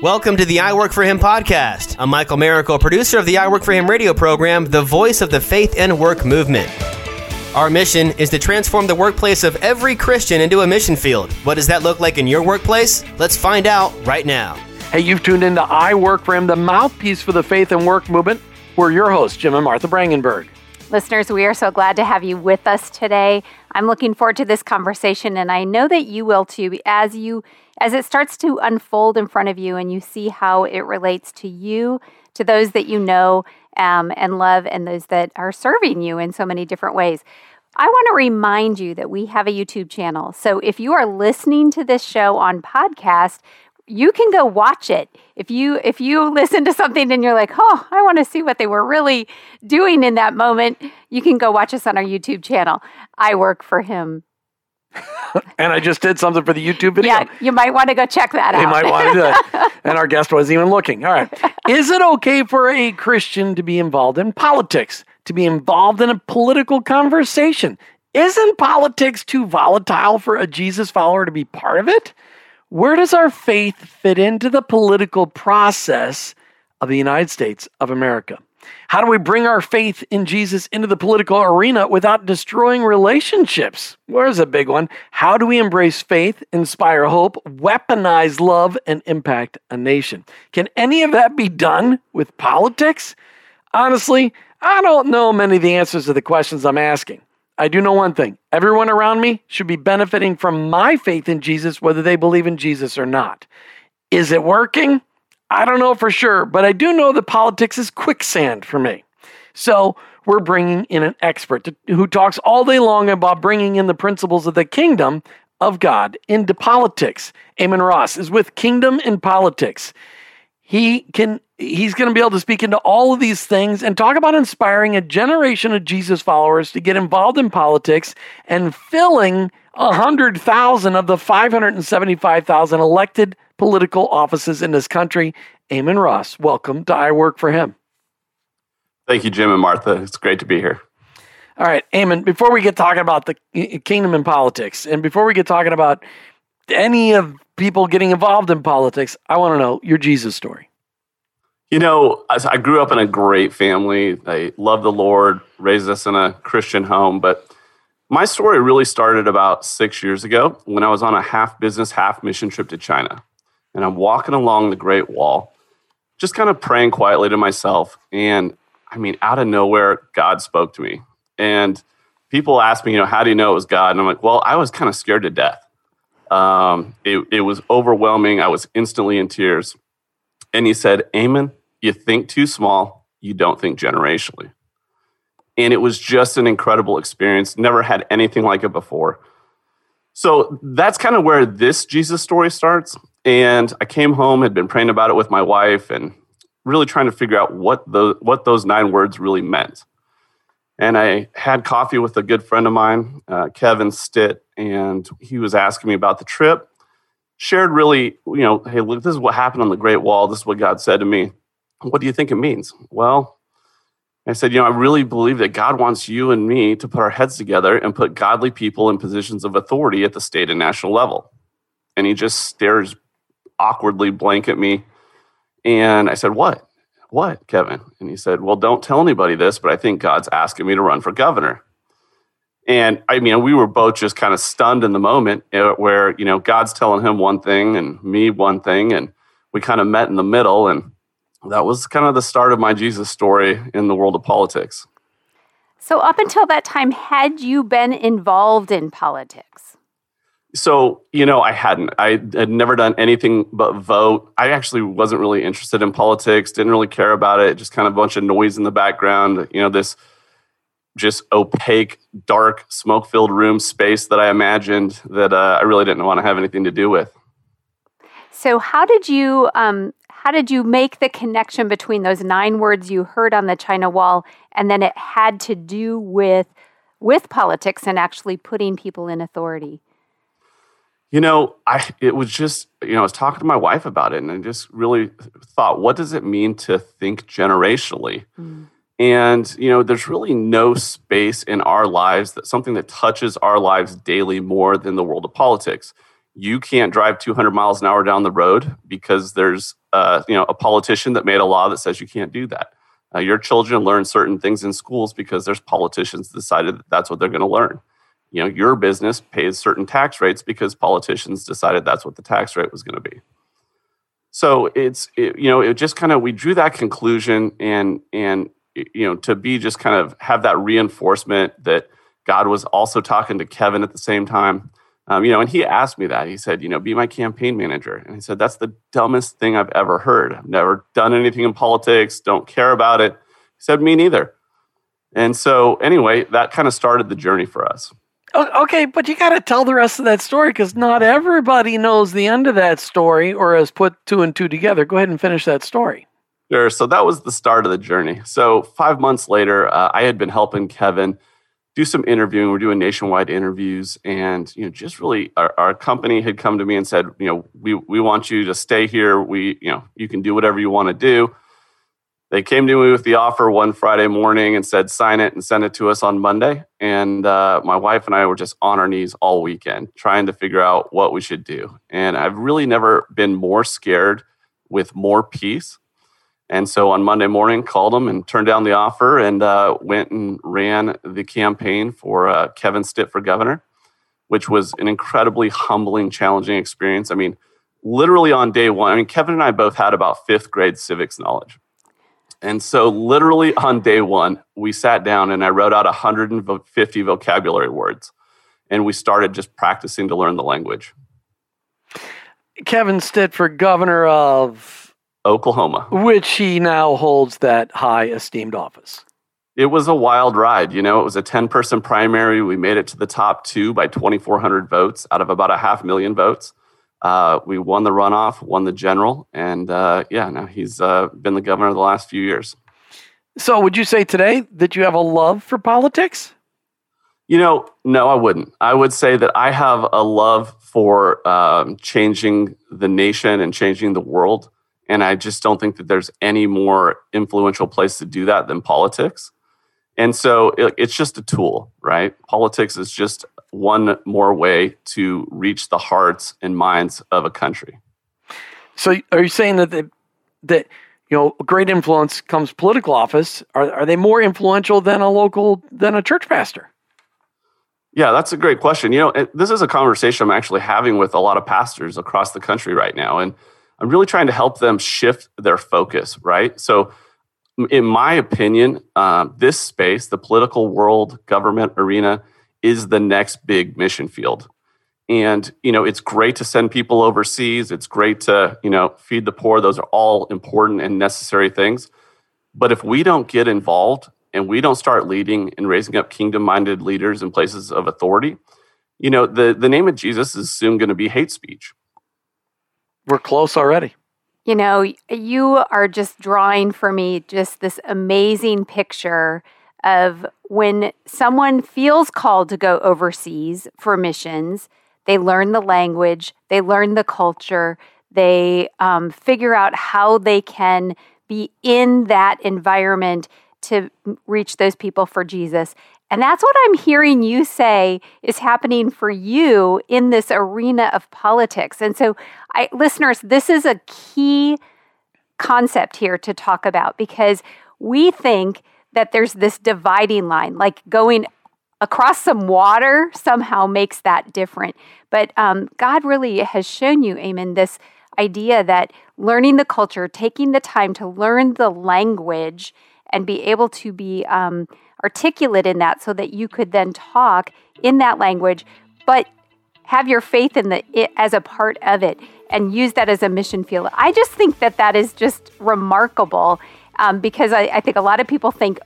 Welcome to the I Work for Him podcast. I'm Michael Miracle, producer of the I Work for Him radio program, the voice of the faith and work movement. Our mission is to transform the workplace of every Christian into a mission field. What does that look like in your workplace? Let's find out right now. Hey, you've tuned into I Work for Him, the mouthpiece for the faith and work movement. We're your hosts, Jim and Martha Brangenberg. Listeners, we are so glad to have you with us today. I'm looking forward to this conversation, and I know that you will too, as you as it starts to unfold in front of you and you see how it relates to you, to those that you know um, and love, and those that are serving you in so many different ways. I want to remind you that we have a YouTube channel. So if you are listening to this show on podcast, you can go watch it. If you if you listen to something and you're like, "Oh, I want to see what they were really doing in that moment," you can go watch us on our YouTube channel. I work for him and I just did something for the YouTube video. Yeah, you might want to go check that out. You might want to do that. and our guest wasn't even looking. All right. Is it okay for a Christian to be involved in politics, to be involved in a political conversation? Isn't politics too volatile for a Jesus follower to be part of it? Where does our faith fit into the political process of the United States of America? How do we bring our faith in Jesus into the political arena without destroying relationships? Where's a big one? How do we embrace faith, inspire hope, weaponize love, and impact a nation? Can any of that be done with politics? Honestly, I don't know many of the answers to the questions I'm asking. I do know one thing everyone around me should be benefiting from my faith in Jesus, whether they believe in Jesus or not. Is it working? I don't know for sure, but I do know that politics is quicksand for me. So we're bringing in an expert to, who talks all day long about bringing in the principles of the kingdom of God into politics. Eamon Ross is with Kingdom in Politics. He can he's going to be able to speak into all of these things and talk about inspiring a generation of Jesus followers to get involved in politics and filling 100,000 of the 575,000 elected political offices in this country. Eamon Ross, welcome to I Work for Him. Thank you, Jim and Martha. It's great to be here. All right, Eamon, before we get talking about the kingdom and politics, and before we get talking about any of people getting involved in politics, I want to know your Jesus story. You know, I grew up in a great family. They love the Lord, raised us in a Christian home, but my story really started about six years ago when I was on a half business, half mission trip to China and I'm walking along the Great Wall, just kind of praying quietly to myself. And I mean, out of nowhere, God spoke to me. And people ask me, you know, how do you know it was God? And I'm like, well, I was kind of scared to death. Um, it, it was overwhelming. I was instantly in tears. And he said, Eamon, you think too small, you don't think generationally. And it was just an incredible experience. Never had anything like it before. So that's kind of where this Jesus story starts. And I came home, had been praying about it with my wife, and really trying to figure out what the what those nine words really meant. And I had coffee with a good friend of mine, uh, Kevin Stitt, and he was asking me about the trip. Shared really, you know, hey, look, this is what happened on the Great Wall. This is what God said to me. What do you think it means? Well, I said, you know, I really believe that God wants you and me to put our heads together and put godly people in positions of authority at the state and national level. And he just stares awkwardly blank at me. And I said, What? What, Kevin? And he said, Well, don't tell anybody this, but I think God's asking me to run for governor. And I mean, we were both just kind of stunned in the moment uh, where, you know, God's telling him one thing and me one thing. And we kind of met in the middle. And that was kind of the start of my Jesus story in the world of politics. So, up until that time, had you been involved in politics? So, you know, I hadn't. I had never done anything but vote. I actually wasn't really interested in politics, didn't really care about it, just kind of a bunch of noise in the background. You know, this just opaque, dark, smoke filled room space that I imagined that uh, I really didn't want to have anything to do with. So, how did you? Um, how did you make the connection between those nine words you heard on the China Wall, and then it had to do with with politics and actually putting people in authority? You know, I it was just you know I was talking to my wife about it, and I just really thought, what does it mean to think generationally? Mm. And you know, there's really no space in our lives that something that touches our lives daily more than the world of politics. you can't drive 200 miles an hour down the road because there's uh, you know a politician that made a law that says you can't do that. Uh, your children learn certain things in schools because there's politicians decided that that's what they're going to learn. You know, your business pays certain tax rates because politicians decided that's what the tax rate was going to be. So it's it, you know it just kind of we drew that conclusion and and you know to be just kind of have that reinforcement that God was also talking to Kevin at the same time um, you know, and he asked me that. He said, you know, be my campaign manager. And he said, that's the dumbest thing I've ever heard. I've never done anything in politics, don't care about it. He said, me neither. And so, anyway, that kind of started the journey for us. Okay, but you got to tell the rest of that story because not everybody knows the end of that story or has put two and two together. Go ahead and finish that story. Sure. So that was the start of the journey. So five months later, uh, I had been helping Kevin do some interviewing. We're doing nationwide interviews, and you know, just really, our, our, company had come to me and said, you know, we we want you to stay here. We, you know, you can do whatever you want to do. They came to me with the offer one Friday morning and said, sign it and send it to us on Monday. And uh, my wife and I were just on our knees all weekend trying to figure out what we should do. And I've really never been more scared with more peace and so on Monday morning, called him and turned down the offer and uh, went and ran the campaign for uh, Kevin Stitt for governor, which was an incredibly humbling, challenging experience. I mean, literally on day one, I mean, Kevin and I both had about fifth grade civics knowledge. And so, literally on day one, we sat down and I wrote out 150 vocabulary words. And we started just practicing to learn the language. Kevin Stitt for governor of Oklahoma. Which he now holds that high esteemed office. It was a wild ride. You know, it was a 10 person primary. We made it to the top two by 2,400 votes out of about a half million votes. Uh, we won the runoff, won the general, and uh, yeah, now he's uh, been the governor the last few years. So, would you say today that you have a love for politics? You know, no, I wouldn't. I would say that I have a love for um, changing the nation and changing the world. And I just don't think that there's any more influential place to do that than politics. And so it, it's just a tool, right? Politics is just one more way to reach the hearts and minds of a country. So are you saying that the, that you know great influence comes political office? Are are they more influential than a local than a church pastor? Yeah, that's a great question. You know, this is a conversation I'm actually having with a lot of pastors across the country right now, and I'm really trying to help them shift their focus, right? So, in my opinion, um, this space, the political world, government arena, is the next big mission field. And you know, it's great to send people overseas. It's great to you know feed the poor. Those are all important and necessary things. But if we don't get involved and we don't start leading and raising up kingdom-minded leaders in places of authority, you know, the the name of Jesus is soon going to be hate speech. We're close already. You know, you are just drawing for me just this amazing picture of when someone feels called to go overseas for missions, they learn the language, they learn the culture, they um, figure out how they can be in that environment to reach those people for Jesus. And that's what I'm hearing you say is happening for you in this arena of politics. And so, I, listeners, this is a key concept here to talk about because we think that there's this dividing line, like going across some water somehow makes that different. But um, God really has shown you, Eamon, this idea that learning the culture, taking the time to learn the language, and be able to be um, articulate in that so that you could then talk in that language, but have your faith in the it as a part of it and use that as a mission field. I just think that that is just remarkable um, because I, I think a lot of people think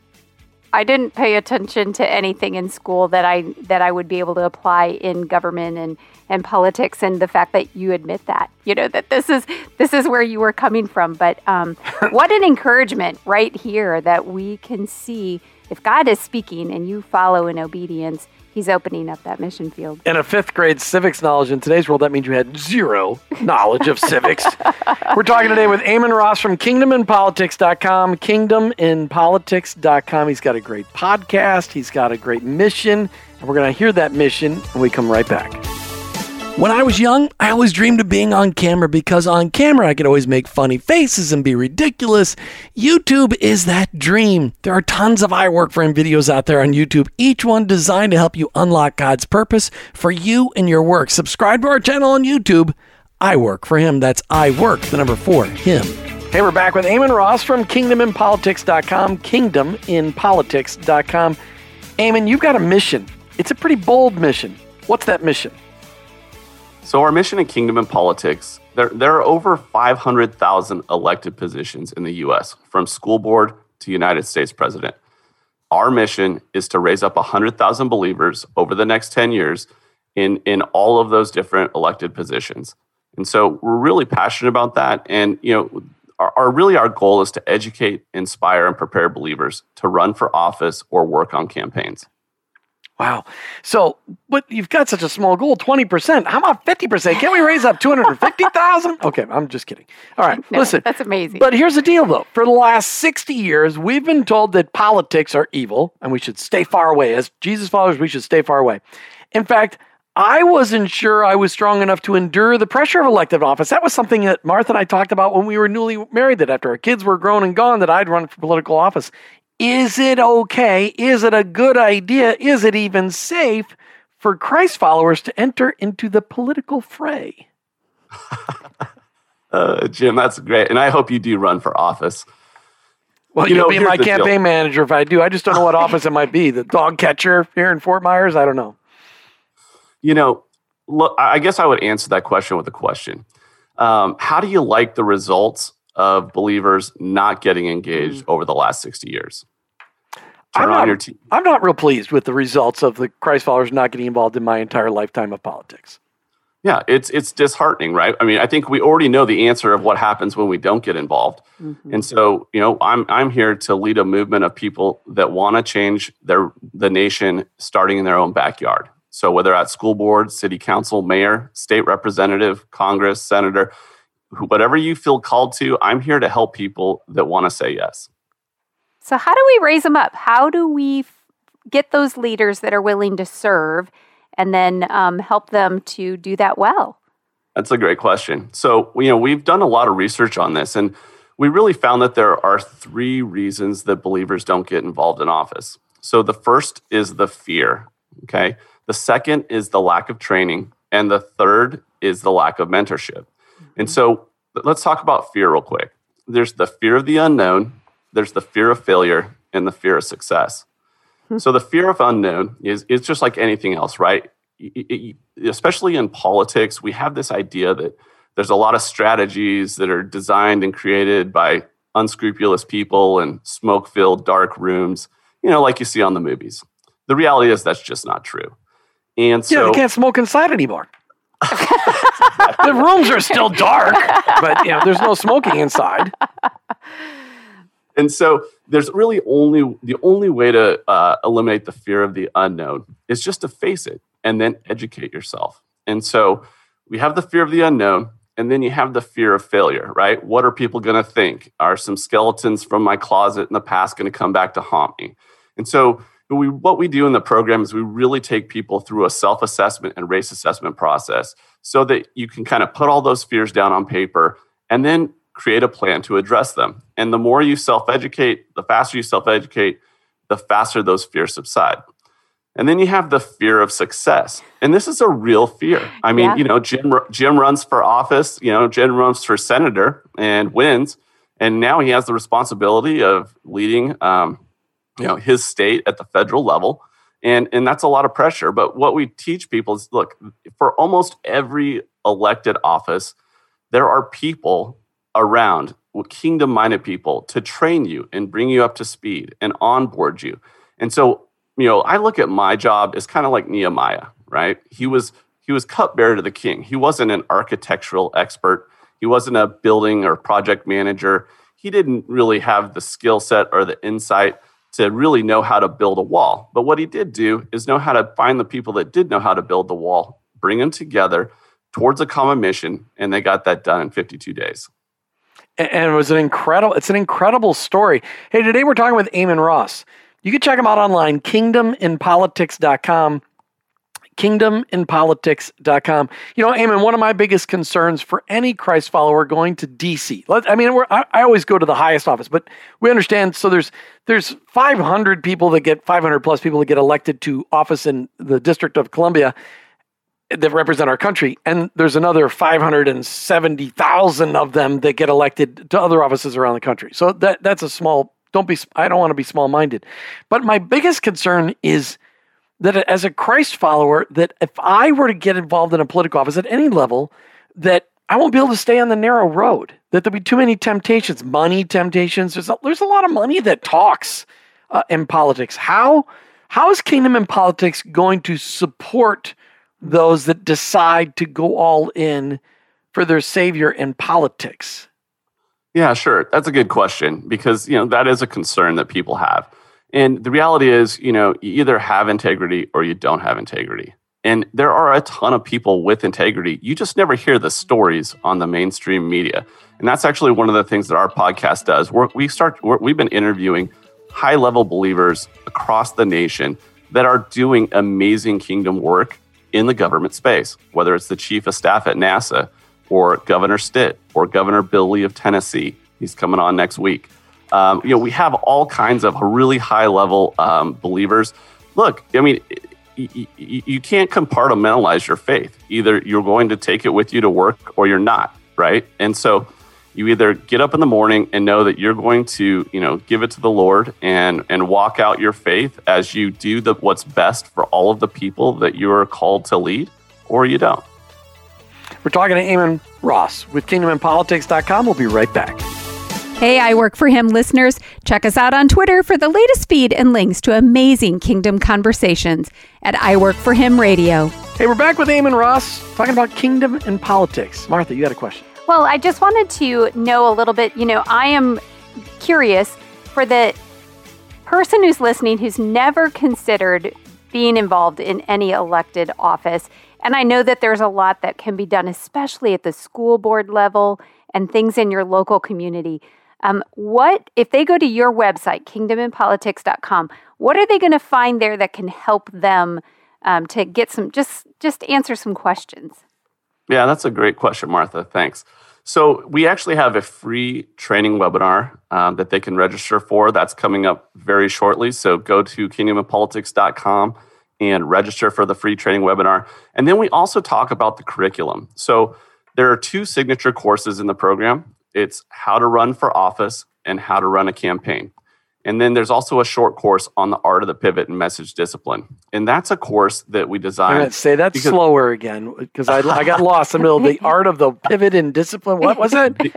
I didn't pay attention to anything in school that I that I would be able to apply in government and and politics and the fact that you admit that you know that this is this is where you were coming from. But um, what an encouragement right here that we can see if God is speaking and you follow in obedience, He's opening up that mission field. And a fifth grade civics knowledge in today's world, that means you had zero knowledge of civics. We're talking today with Eamon Ross from kingdominpolitics.com, kingdominpolitics.com. He's got a great podcast, he's got a great mission, and we're going to hear that mission when we come right back. When I was young, I always dreamed of being on camera because on camera I could always make funny faces and be ridiculous. YouTube is that dream. There are tons of I Work for Him videos out there on YouTube, each one designed to help you unlock God's purpose for you and your work. Subscribe to our channel on YouTube. I Work for Him. That's I Work, the number four, Him. Hey, we're back with Eamon Ross from kingdominpolitics.com, kingdominpolitics.com. Eamon, you've got a mission. It's a pretty bold mission. What's that mission? So, our mission in Kingdom in Politics, there, there are over 500,000 elected positions in the US, from school board to United States president. Our mission is to raise up 100,000 believers over the next 10 years in, in all of those different elected positions. And so we're really passionate about that. And, you know, our, our really our goal is to educate, inspire, and prepare believers to run for office or work on campaigns. Wow. So, but you've got such a small goal, 20%. How about 50%? Can't we raise up 250,000? Okay, I'm just kidding. All right, No, listen. that's amazing. But here's the deal, though. For the last 60 years, we've been told that politics are evil and we should stay far away. As Jesus followers, we should stay far away. In fact, I wasn't sure I was strong enough to endure the pressure of elective office. That was something that Martha and I talked about when we were newly married, that after our kids were grown and gone, that I'd run for political office. Is it okay? Is it a good idea? Is it even safe for Christ followers to enter into the political fray? Uh, Jim, that's great. And I hope you do run for office. Well, You will know, be my the deal. campaign manager if I do. I just don't know what office it might be. The dog catcher here in Fort Myers? I don't know. You know, look, I I guess I would answer that question with a question. Um, how do you like the results of believers not getting engaged over the last 60 years? Turn I'm on not, your t- I'm not real pleased with the results of the Christ followers not getting involved in my entire lifetime of politics. Yeah, it's it's disheartening, right? I mean, I think we already know the answer of what happens when we don't get involved. Mm-hmm. And so, you know, I'm I'm here to lead a movement of people that want to change their the nation starting in their own backyard. So whether at school board, city council, mayor, state representative, congress, senator, who- whatever you feel called to, I'm here to help people that want to say yes. So, how do we raise them up? How do we f- get those leaders that are willing to serve and then um, help them to do that well? That's a great question. So, you know, we've done a lot of research on this, and we really found that there are three reasons that believers don't get involved in office. So, the first is the fear. Okay. The second is the lack of training. And the third is the lack of mentorship. And so, let's talk about fear real quick. There's the fear of the unknown, there's the fear of failure, and the fear of success. Hmm. So the fear of unknown is is just like anything else, right? Y- y- Especially in politics, we have this idea that there's a lot of strategies that are designed and created by unscrupulous people and smoke-filled dark rooms, you know, like you see on the movies. The reality is that's just not true. And so yeah, they can't smoke inside anymore. the rooms are still dark, but you know, there's no smoking inside. and so there's really only the only way to uh, eliminate the fear of the unknown is just to face it and then educate yourself. And so we have the fear of the unknown and then you have the fear of failure right? What are people going to think? Are some skeletons from my closet in the past going to come back to haunt me? And so we, what we do in the program is we really take people through a self-assessment and race assessment process so that you can kind of put all those fears down on paper and then create a plan to address them. And the more you self educate, the faster you self educate, the faster those fears subside. And then you have the fear of success. And this is a real fear. I mean, Yeah. you know, Jim, Jim runs for office, you know, Jim runs for senator and wins. And now he has the responsibility of leading, um, you know, his state at the federal level. And, and that's a lot of pressure. But what we teach people is look, for almost every elected office, there are people around kingdom minded people to train you and bring you up to speed and onboard you. And so, you know, I look at my job as kind of like Nehemiah, right? He was he was cupbearer to the king. He wasn't an architectural expert. He wasn't a building or project manager. He didn't really have the skill set or the insight to really know how to build a wall. But what he did do is know how to find the people that did know how to build the wall, bring them together towards a common mission, and they got that done in 52 days. And it was an incredible, it's an incredible story. Hey, today we're talking with Eamon Ross. You can check him out online, kingdominpolitics.com, kingdominpolitics.com. You know, Eamon, one of my biggest concerns for any Christ follower going to DC, I mean, I, I, always go to the highest office, but we understand. So there's there's 500 people that get 500 plus people that get elected to office in the District of Columbia that represent our country, and there's another 570,000 of them that get elected to other offices around the country. So that that's a small. Don't be. I don't want to be small minded, but my biggest concern is that as a Christ follower, that if I were to get involved in a political office at any level, that I won't be able to stay on the narrow road. That there'll be too many temptations, money temptations. There's a, there's a lot of money that talks uh, in politics. How how is Kingdom in Politics going to support those that decide to go all in for their savior in politics? Yeah, sure. That's a good question because you know that is a concern that people have. And the reality is, you know, you either have integrity or you don't have integrity. And there are a ton of people with integrity. You just never hear the stories on the mainstream media. And that's actually one of the things that our podcast does. We're, we start, we have been interviewing high level believers across the nation that are doing amazing kingdom work in the government space, whether it's the chief of staff at NASA or Governor Stitt or Governor Bill Lee of Tennessee. He's coming on next week. Um, you know, we have all kinds of really high level um, believers. Look, I mean, you can't compartmentalize your faith. Either you're going to take it with you to work or you're not, right? And so you either get up in the morning and know that you're going to, you know, give it to the Lord and and walk out your faith as you do the what's best for all of the people that you are called to lead, or you don't. We're talking to Eamon Ross with KingdomInPolitics.com. We'll be right back. Hey, I Work for Him listeners. Check us out on Twitter for the latest feed and links to amazing kingdom conversations at I Work for Him Radio. Hey, we're back with Eamon Ross talking about kingdom and politics. Martha, you had a question. Well, I just wanted to know a little bit. You know, I am curious for the person who's listening who's never considered being involved in any elected office. And I know that there's a lot that can be done, especially at the school board level and things in your local community. Um, what if they go to your website, kingdominpolitics.com? What are they going to find there that can help them um, to get some just just answer some questions? Yeah, that's a great question, Martha. Thanks. So we actually have a free training webinar um, that they can register for. That's coming up very shortly. So go to kingdominpolitics.com and register for the free training webinar. And then we also talk about the curriculum. So there are two signature courses in the program it's how to run for office and how to run a campaign. And then there's also a short course on the art of the pivot and message discipline. And that's a course that we designed. say that because, slower again because I, I got lost in the middle of the art of the pivot and discipline. What was it? The,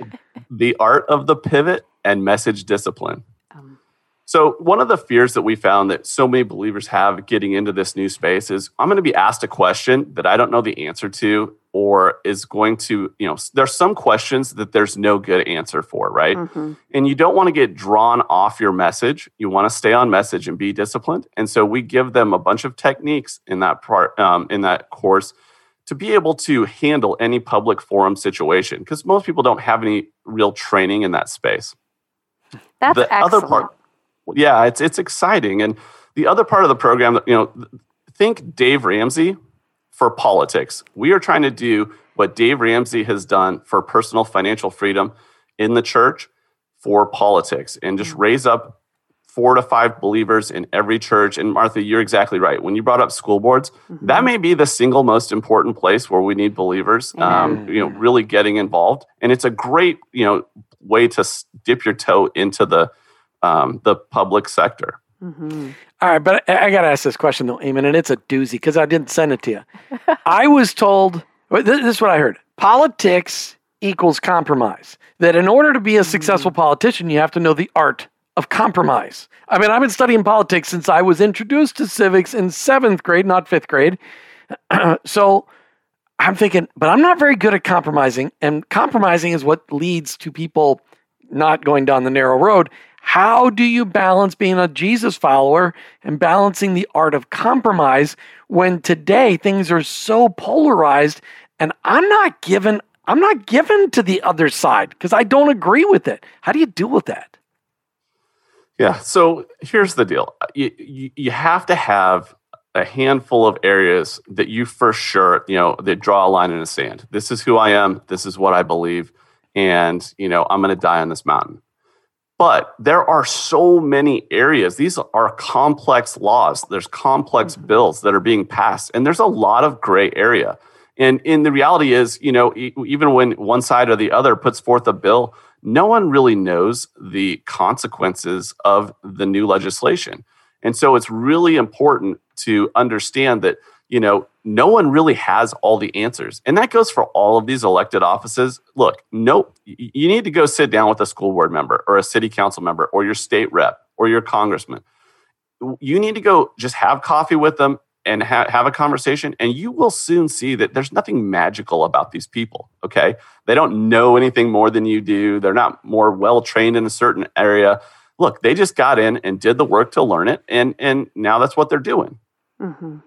the art of the pivot and message discipline. Um. So, one of the fears that we found that so many believers have getting into this new space is I'm going to be asked a question that I don't know the answer to, or is going to, you know, there's some questions that there's no good answer for, right? Mm-hmm. And you don't want to get drawn off your message. You want to stay on message and be disciplined. And so we give them a bunch of techniques in that part, um, in that course to be able to handle any public forum situation because most people don't have any real training in that space. That's the excellent. other part yeah, it's it's exciting. And the other part of the program, you know, think Dave Ramsey for politics. We are trying to do what Dave Ramsey has done for personal financial freedom in the church for politics and just mm-hmm. raise up four to five believers in every church. And Martha, you're exactly right. When you brought up school boards, mm-hmm. that may be the single most important place where we need believers, um, you know, really getting involved. And it's a great, you know, way to dip your toe into the um, the public sector. Mm-hmm. All right, but I, I got to ask this question though, Eamon, and it's a doozy because I didn't send it to you. I was told this, this, is what I heard: politics equals compromise. That in order to be a successful mm-hmm. politician, you have to know the art of compromise. I mean, I've been studying politics since I was introduced to civics in seventh grade, not fifth grade. so I'm thinking, but I'm not very good at compromising, and compromising is what leads to people not going down the narrow road. How do you balance being a Jesus follower and balancing the art of compromise when today things are so polarized and I'm not given I'm not given to the other side because I don't agree with it. How do you deal with that? Yeah, so here's the deal. You, you, you have to have a handful of areas that you for sure, you know, that draw a line in the sand. This is who I am. This is what I believe. And, you know, I'm going to die on this mountain. But there are so many areas. These are complex laws. There's complex mm-hmm. bills that are being passed, and there's a lot of gray area. And in the reality is, you know, even when one side or the other puts forth a bill, no one really knows the consequences of the new legislation. And so it's really important to understand that, you know, no one really has all the answers. And that goes for all of these elected offices. Look, no, you need to go sit down with a school board member or a city council member or your state rep or your congressman. You need to go just have coffee with them and ha- have a conversation, and you will soon see that there's nothing magical about these people. Okay. They don't know anything more than you do, they're not more well trained in a certain area. Look, they just got in and did the work to learn it, and, and now that's what they're doing. Mm-hmm.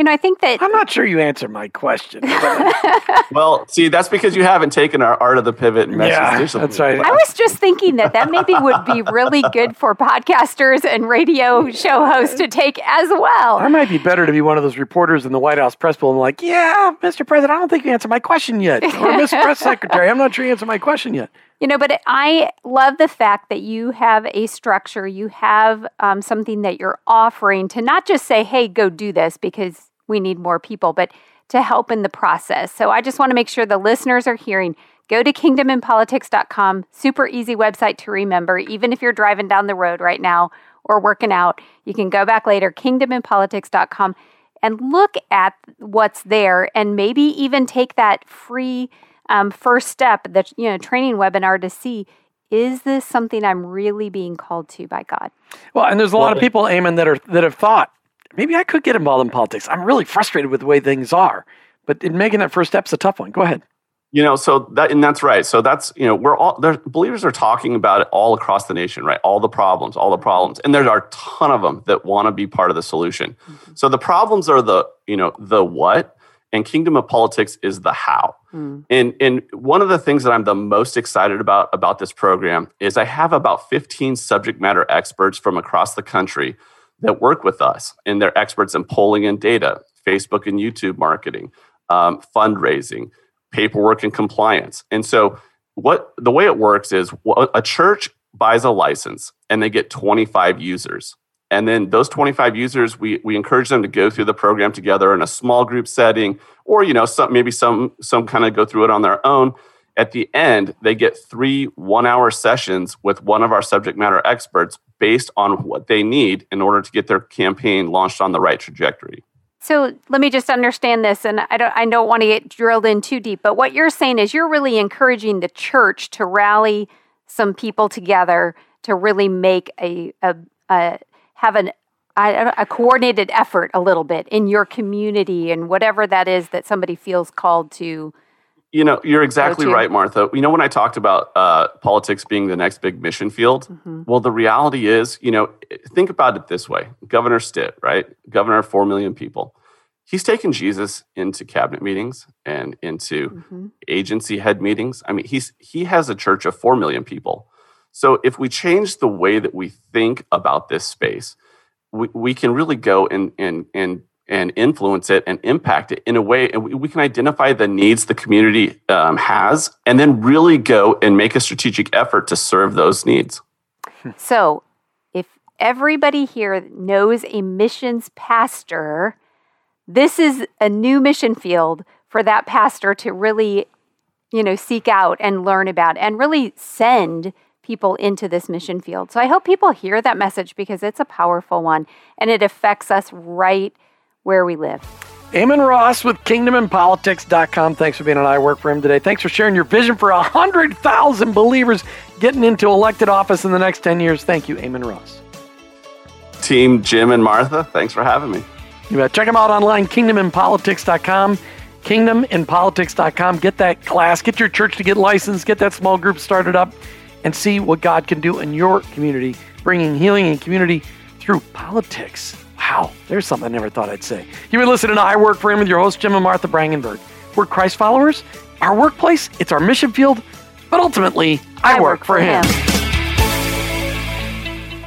You know, I think that I'm not sure you answered my question. well, see, that's because you haven't taken our art of the pivot and message yeah, That's right. I was just thinking that that maybe would be really good for podcasters and radio show hosts to take as well. I might be better to be one of those reporters in the White House press pool and like, yeah, Mr. President, I don't think you answered my question yet, or Mr. Press Secretary, I'm not sure you answered my question yet. You know, but I love the fact that you have a structure, you have um, something that you're offering to not just say, hey, go do this because we need more people, but to help in the process. So I just want to make sure the listeners are hearing. Go to kingdominpolitics.com, super easy website to remember, even if you're driving down the road right now or working out. You can go back later, kingdominpolitics.com, and look at what's there and maybe even take that free um, first step, the you know training webinar to see is this something I'm really being called to by God? Well, and there's a lot of people, Eamon, that are that have thought, maybe I could get involved in politics. I'm really frustrated with the way things are. But in making that first step is a tough one. Go ahead. You know, so that and that's right. So that's you know, we're all there. Believers are talking about it all across the nation, right? All the problems, all the problems, and there are a ton of them that want to be part of the solution. Mm-hmm. So the problems are the you know the what, and Kingdom of Politics is the how. Mm. And and one of the things that I'm the most excited about about this program is I have about 15 subject matter experts from across the country that work with us, and they're experts in polling and data, Facebook and YouTube marketing, um, fundraising, paperwork and compliance. And so, what the way it works is a church buys a license and they get 25 users. And then those 25 users, we, we encourage them to go through the program together in a small group setting, or you know, some maybe some some kind of go through it on their own. At the end, they get three one hour sessions with one of our subject matter experts based on what they need in order to get their campaign launched on the right trajectory. So let me just understand this, and I don't, I don't want to get drilled in too deep, but what you're saying is you're really encouraging the church to rally some people together to really make a, a, a have an a, a coordinated effort a little bit in your community and whatever that is that somebody feels called to you know, you're exactly right, Martha. You know, when I talked about uh, politics being the next big mission field, mm-hmm. well, the reality is, you know, think about it this way Governor Stitt, right? Governor of 4 million people. He's taken Jesus into cabinet meetings and into mm-hmm. agency head meetings. I mean, he's he has a church of 4 million people. So if we change the way that we think about this space, we, we can really go and, and, and and influence it and impact it in a way and we can identify the needs the community um, has and then really go and make a strategic effort to serve those needs. So if everybody here knows a missions pastor this is a new mission field for that pastor to really you know seek out and learn about and really send people into this mission field. So i hope people hear that message because it's a powerful one and it affects us right where we live. Eamon Ross with kingdominpolitics.com. Thanks for being on I Work for Him today. Thanks for sharing your vision for 100,000 believers getting into elected office in the next 10 years. Thank you, Eamon Ross. Team Jim and Martha, thanks for having me. You bet. Check them out online, kingdominpolitics.com. Kingdominpolitics.com. Get that class, get your church to get licensed, get that small group started up, and see what God can do in your community, bringing healing and community through politics. Wow, there's something I never thought I'd say. You've been listening to I Work for Him with your host, Jim and Martha Brangenberg. We're Christ followers. Our workplace, it's our mission field, but ultimately, I, I work, work, for him. him.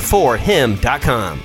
four him.com.